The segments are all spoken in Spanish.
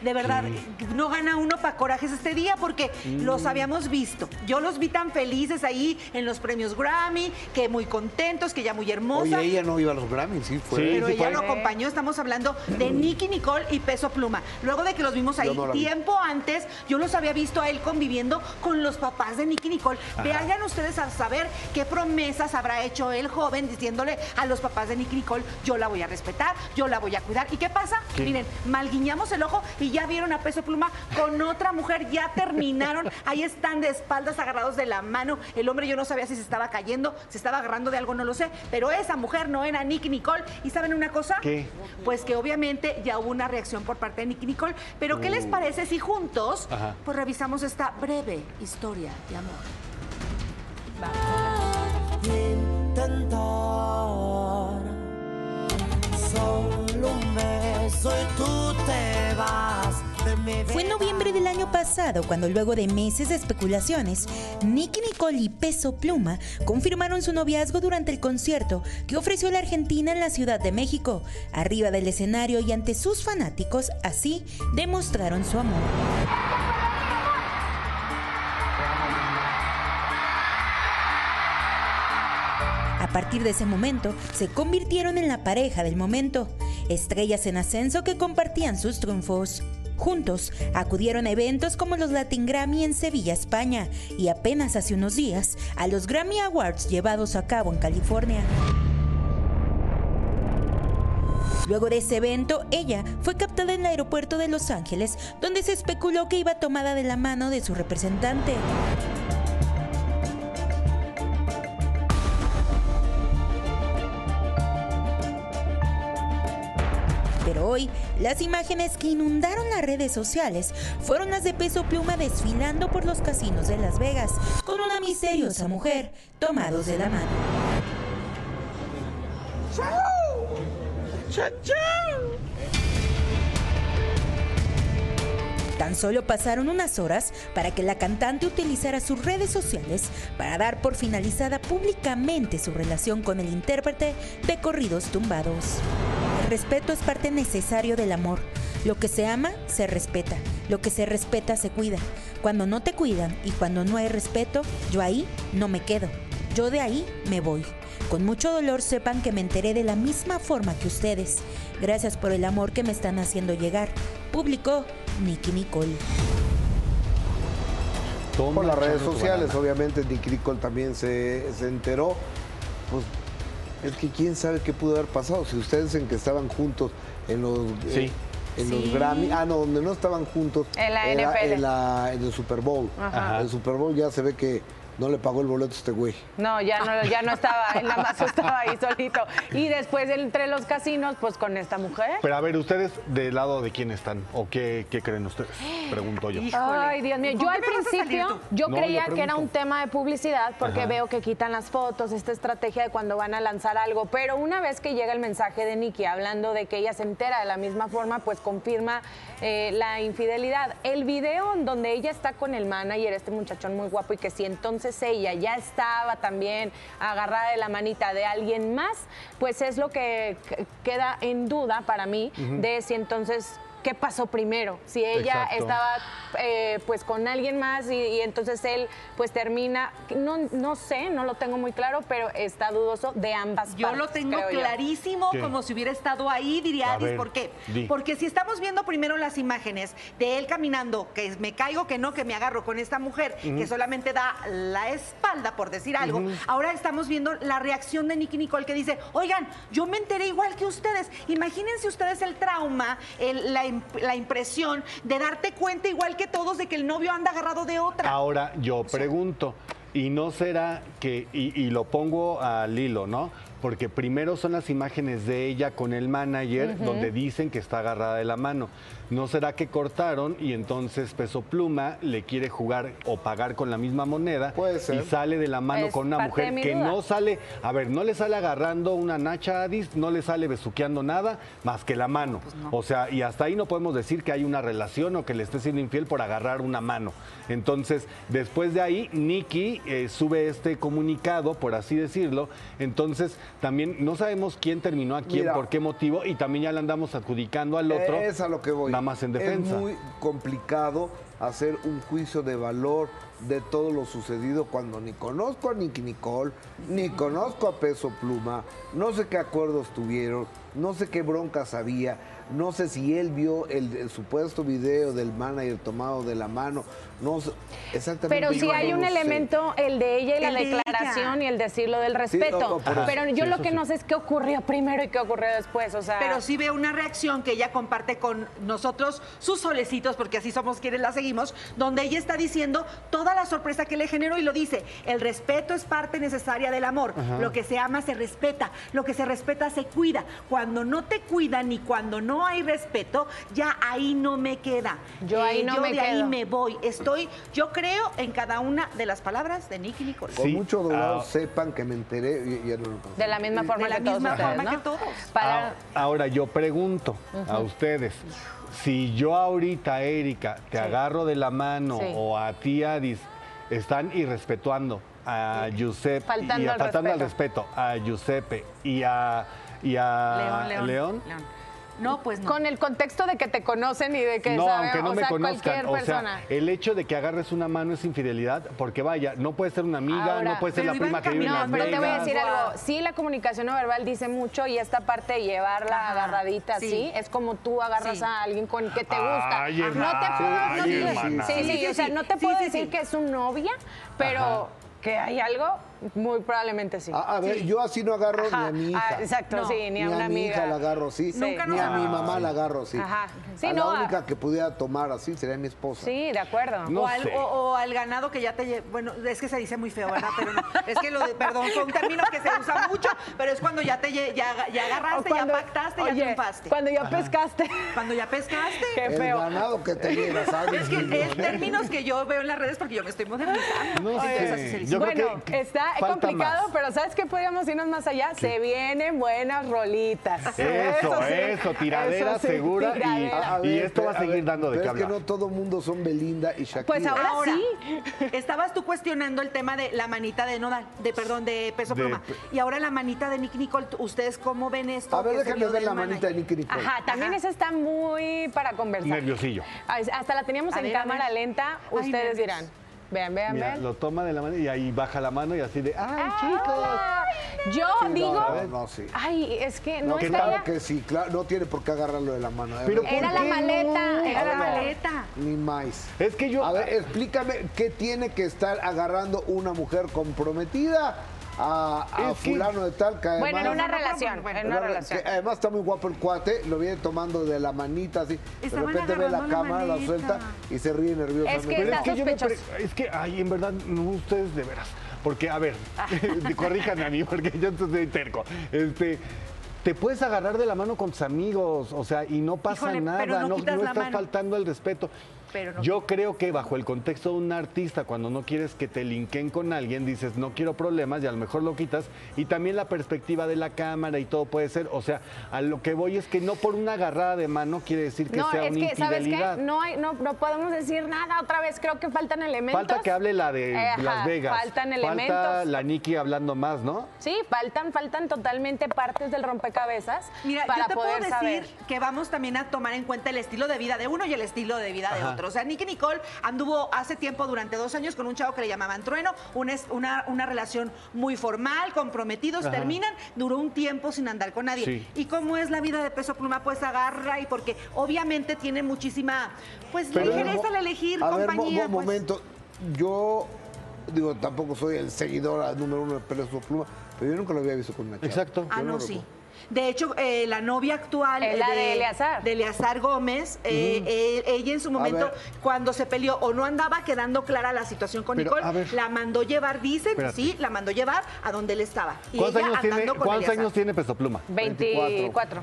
de verdad, no gana uno para corajes este día porque los habíamos visto. Yo los vi tan felices ahí en los premios Grammy, que muy contentos, que ya muy hermosa. Oye, ella no iba a los Grammys, sí fue. Pero sí ella fue. lo acompañó, estamos hablando de Nicky Nicole y Peso Pluma. Luego de que los vimos ahí no vi. tiempo antes, yo los había visto a él conviviendo con los papás de Nicky Nicole. Vayan ustedes a saber qué promesas habrá hecho el joven diciéndole a los papás de Nicky Nicole, yo la voy a respetar, yo la voy a cuidar. ¿Y qué pasa? Miren, malguiñamos el ojo y ya vieron a Peso Pluma con otra mujer, ya terminaron, ahí están de espaldas agarrados de la mano. El hombre yo no sabía si se estaba cayendo, se estaba agarrando de algo, no lo sé, pero esa mujer no era Nicky Nicole. ¿Y saben una cosa? ¿Qué? Pues que obviamente ya hubo una reacción por parte de Nicky Nicole. Pero ¿qué les parece si juntos Ajá. pues revisamos esta breve historia de amor? intentar Solo un beso y tú te vas Fue en noviembre del año pasado cuando luego de meses de especulaciones, Nicky Nicole y Peso Pluma confirmaron su noviazgo durante el concierto que ofreció la Argentina en la Ciudad de México. Arriba del escenario y ante sus fanáticos, así demostraron su amor. A partir de ese momento, se convirtieron en la pareja del momento, estrellas en ascenso que compartían sus triunfos. Juntos acudieron a eventos como los Latin Grammy en Sevilla, España, y apenas hace unos días a los Grammy Awards llevados a cabo en California. Luego de ese evento, ella fue captada en el aeropuerto de Los Ángeles, donde se especuló que iba tomada de la mano de su representante. Pero hoy, las imágenes que inundaron las redes sociales fueron las de Peso Pluma desfilando por los casinos de Las Vegas con una misteriosa mujer tomados de la mano. Tan solo pasaron unas horas para que la cantante utilizara sus redes sociales para dar por finalizada públicamente su relación con el intérprete de corridos tumbados. El respeto es parte necesario del amor. Lo que se ama, se respeta. Lo que se respeta, se cuida. Cuando no te cuidan y cuando no hay respeto, yo ahí no me quedo. Yo de ahí me voy. Con mucho dolor sepan que me enteré de la misma forma que ustedes. Gracias por el amor que me están haciendo llegar. Publicó Nicky Nicole. Toma Por las redes sociales, obviamente Nicky Nicole también se, se enteró. Pues es que quién sabe qué pudo haber pasado. Si ustedes en que estaban juntos en los, Sí. eh, en Sí. los Grammy, ah, no, donde no estaban juntos. En la era NFL. En, la- en el Super Bowl. Ajá. El Super Bowl ya se ve que no le pagó el boleto a este güey. No, ya no, ya no estaba, él nada más estaba ahí solito. Y después entre los casinos, pues con esta mujer. Pero a ver, ¿ustedes del lado de quién están? ¿O qué, qué creen ustedes? Pregunto yo. Híjole. Ay, Dios mío. ¿Con Yo al principio, yo No, creía yo que era un tema de publicidad porque Ajá. veo que quitan las fotos, esta estrategia de cuando van a lanzar algo. Pero una vez que llega el mensaje de Nicky hablando de que ella se entera de la misma forma, pues confirma eh, la infidelidad. El video en donde ella está con el manager, este muchachón muy guapo, y que si entonces ella ya estaba también agarrada de la manita de alguien más, pues es lo que queda en duda para mí de si entonces qué pasó primero, si ella Exacto. estaba eh, pues con alguien más y, y entonces él pues termina, no, no sé, no lo tengo muy claro, pero está dudoso de ambas Yo partes. lo tengo yo. clarísimo, como si hubiera estado ahí, diría Adis. ¿Por qué? di. Porque si estamos viendo primero las imágenes de él caminando, que me caigo, que no, que me agarro con esta mujer, que solamente da la espalda, por decir algo, ahora estamos viendo la reacción de Nicky Nicole que dice, oigan, yo me enteré igual que ustedes. Imagínense ustedes el trauma, el- la, im- la impresión de darte cuenta igual que todos de que el novio anda agarrado de otra. Ahora yo pregunto, ¿y no será que, y, y lo pongo al hilo, ¿no? Porque primero son las imágenes de ella con el manager donde dicen que está agarrada de la mano. ¿No será que cortaron y entonces Peso Pluma le quiere jugar o pagar con la misma moneda Puede ser. y sale de la mano Es con una mujer que duda. no sale, a ver, no le sale agarrando una nacha a Adis, no le sale besuqueando nada más que la mano. O sea, y hasta ahí no podemos decir que hay una relación o que le esté siendo infiel por agarrar una mano. Entonces, después de ahí, Nicky eh, sube este comunicado, por así decirlo. Entonces, también no sabemos quién terminó a quién, Mira. por qué motivo, y también ya le andamos adjudicando al otro. Es a lo que voy. Nada más en defensa. Es muy complicado hacer un juicio de valor de todo lo sucedido cuando ni conozco a Nicky Nicole, ni conozco a Peso Pluma, no sé qué acuerdos tuvieron, no sé qué broncas había, no sé si él vio el, el supuesto video del manager tomado de la mano, no sé exactamente. Pero sí yo hay no un sé. elemento, el de ella y la El de ella. declaración y el decirlo del respeto. no. Pero yo Sí, lo que sí. no sé es qué ocurrió primero y qué ocurrió después. O sea, Pero sí veo una reacción que ella comparte con nosotros, sus solecitos, porque así somos quienes la seguimos, donde ella está diciendo toda la sorpresa que le generó y lo dice, el respeto es parte necesaria del amor, lo que se ama se respeta, lo que se respeta se cuida, cuando no te cuidan y cuando no hay respeto, ya ahí no me queda. Eh, Yo ahí no yo me de ahí me voy, estoy, yo creo en cada una de las palabras de Nicky Nicole. Con mucho dolor ah. sepan que me enteré y ya no lo de la misma De forma la que todos misma ustedes, forma ¿no? que todos. Para- Ah, Ahora yo pregunto a ustedes, si yo ahorita, Erika, te agarro de la mano Sí. o a ti, Adis, están irrespetuando a Giuseppe Faltando y a- al faltando al respeto. respeto a Giuseppe y a, y a León, León, León. No, pues no. Con el contexto de que te conocen y de que no, saben, aunque no o me sea, conozcan. cualquier O persona. sea, el hecho de que agarres una mano es infidelidad, porque vaya, no puede ser una amiga, Ahora, no puede ser la prima que vive en No, Las pero te voy a decir algo. Sí, la comunicación no verbal dice mucho y esta parte de llevarla Ajá, agarradita sí. así es como tú agarras Sí. a alguien con que te gusta. Ay, no te puedo, no ay, te- hermana. sí, sí, Sí, sí, o sea, no te Sí, puedo sí, decir sí. que es su novia, pero Ajá. que hay algo, muy probablemente sí. A, a ver, yo así no agarro Ajá, ni a mi hija. ah, exacto, No. sí, ni, Ni a a, una mi amiga. hija la agarro así. Nunca ni nos a mi mamá la agarro así. Ajá. Sí, a no, la a- única que pudiera tomar así sería mi esposa. Sí, de acuerdo. No o, al, sé. o- o al ganado que ya te lle- Bueno, es que se dice muy feo, ¿verdad? Pero no. Es que lo de, perdón, fue un término que se usa mucho, pero es cuando ya te lle- ya, ya agarraste, cuando- ya pactaste, oye, ya triunfaste. Cuando ya pescaste. Cuando ya pescaste. Qué El feo. ganado que te lleva, ¿sabes? Es que es términos que yo veo en las redes porque yo me estoy modernizando. No sé. Entonces, así se dice. Yo creo bueno, que está falta complicado, más. pero ¿sabes qué podríamos irnos más allá? Se vienen buenas rolitas. Eso, sí. eso, tiradera Eso sí, segura y- tiradera. Esto va a seguir dando de qué es que hablar. no todo mundo son Belinda y Shakira. Pues ahora, Ahora, sí. estabas tú cuestionando el tema de la manita de Nodal, de perdón, de Peso De- Pluma. Y ahora la manita de Nicky Nicole, ¿ustedes cómo ven esto? A ver, déjame ver la manita de? Nicky Nicole. Ajá, también Ajá. esa está muy para conversar. Nerviosillo. Ah, Hasta la teníamos A en ver, cámara lenta, Ay, ustedes nervios. dirán. Vean, vean, Mira, vean. lo toma de la mano y ahí baja la mano y así de, ¡ay, Ah, chicos! Yo Sí, digo, no, no, sí. ay, es que no, No, está claro que sí, claro, no tiene por qué agarrarlo de la mano. a Pero Era la maleta, no? era la maleta. Ni más. Es que yo... A ver, explícame qué tiene que estar agarrando una mujer comprometida a, a que- fulano de tal que además, Bueno, en una relación, bueno, en una que relación. además está muy guapo el cuate, lo viene tomando de la manita así. De repente ve la cámara, la suelta y se ríe nerviosamente. Es que Pero es que yo me pre- es que, ay, en verdad, no ustedes de veras. Porque, a ver, corríjanme a mí, porque yo estoy terco. Este, te puedes agarrar de la mano con tus amigos, o sea, y no pasa Híjole, nada, pero no estás mano. faltando el respeto. Pero no Yo creo que bajo el contexto de un artista, cuando no quieres que te linken con alguien, dices, no quiero problemas y a lo mejor lo quitas. Y también la perspectiva de la cámara y todo puede ser. O sea, a lo que voy es que no por una agarrada de mano quiere decir que no, sea es una que, ¿sabes qué? infidelidad. No, hay, no, no podemos decir nada otra vez. Creo que faltan elementos. Falta que hable la de Eh, ajá, Las Vegas. Faltan Falta elementos. la Nikki hablando más, ¿no? Sí, faltan, faltan totalmente partes del rompecabezas Mira, para yo te poder puedo decir saber. que vamos también a tomar en cuenta el estilo de vida de uno y el estilo de vida de Ajá. Otro. O sea, Nicky Nicole anduvo hace tiempo, durante dos años, con un chavo que le llamaban Trueno, una, una, una relación muy formal, comprometidos, Ajá. terminan, duró un tiempo sin andar con nadie. Sí. ¿Y cómo es la vida de Peso Pluma? Pues agarra y porque obviamente tiene muchísima, pues Pero, ligereza mo- al elegir a ver, mo- compañía. mo- pues. momento. Yo, digo, tampoco soy el seguidor al número uno de Peso Pluma, pero yo nunca lo había visto con una chava. Exacto. Ah, no, sí. De hecho, eh, la novia actual Es la de Eleazar. de Eleazar Gómez, eh, eh, ella en su momento, cuando se peleó o no andaba quedando clara la situación con Pero, Nicole, la mandó llevar, dicen, Espérate. sí, la mandó llevar a donde él estaba. Y ¿Cuántos, ella años tiene, con ¿cuántos años tiene Peso Pluma? 24.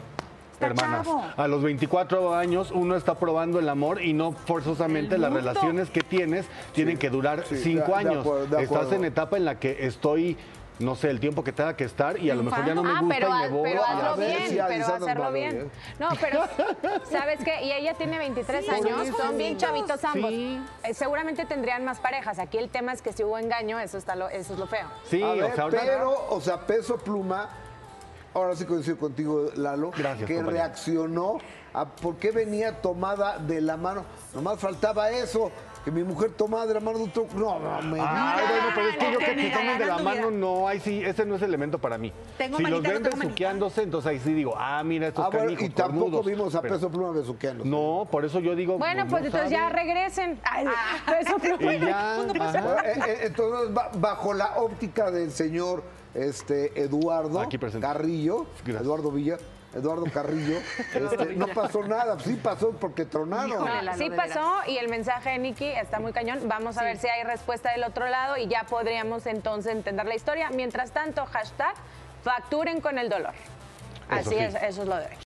Está Hermanas, chavo. a los 24 años uno está probando el amor y no forzosamente las relaciones que tienes tienen que durar sí, cinco de- de años. acuerdo, de Estás en etapa en la que estoy, no sé, el tiempo que tenga que estar y a lo mejor ya no me Ah, gusta pero, y me voy. pero a- hazlo bien, si pero hacerlo bien. No, pero ¿sabes qué? Y ella tiene 23 años, son bien chavitos ambos. Sí. Eh, seguramente tendrían más parejas. Aquí el tema es que si hubo engaño, eso está lo, eso es lo feo. Sí, o sea, ahorita- pero, o sea, Peso Pluma ahora sí coincido contigo, Lalo, Gracias, que compañero. reaccionó a por qué venía tomada de la mano. Nomás faltaba eso, que mi mujer tomada de la mano de otro. No, mames. Ay, bueno, pero es que yo que que tomen de la mano, no, ahí sí, ese no es elemento para mí. Tengo si los manita, no ven besuqueándose, entonces ahí sí digo, ah, mira estos Ah, bueno, y tampoco cornudos. vimos a Pero- peso pluma besuqueando. No, por eso yo digo. Bueno, no pues entonces ya regresen. Ay, eso Y ya, ajá. Eh, eh, Entonces, ba- bajo la óptica del señor este, Eduardo. Carrillo, Gracias. Eduardo Villa, Eduardo Carrillo, este, no pasó nada, sí pasó porque tronaron. No, sí pasó y el mensaje de Nicky está muy cañón. Vamos a ver si hay respuesta del otro lado y ya podríamos entonces entender la historia. Mientras tanto, hashtag facturen con el dolor. Eso Así sí. es, eso es lo de hoy.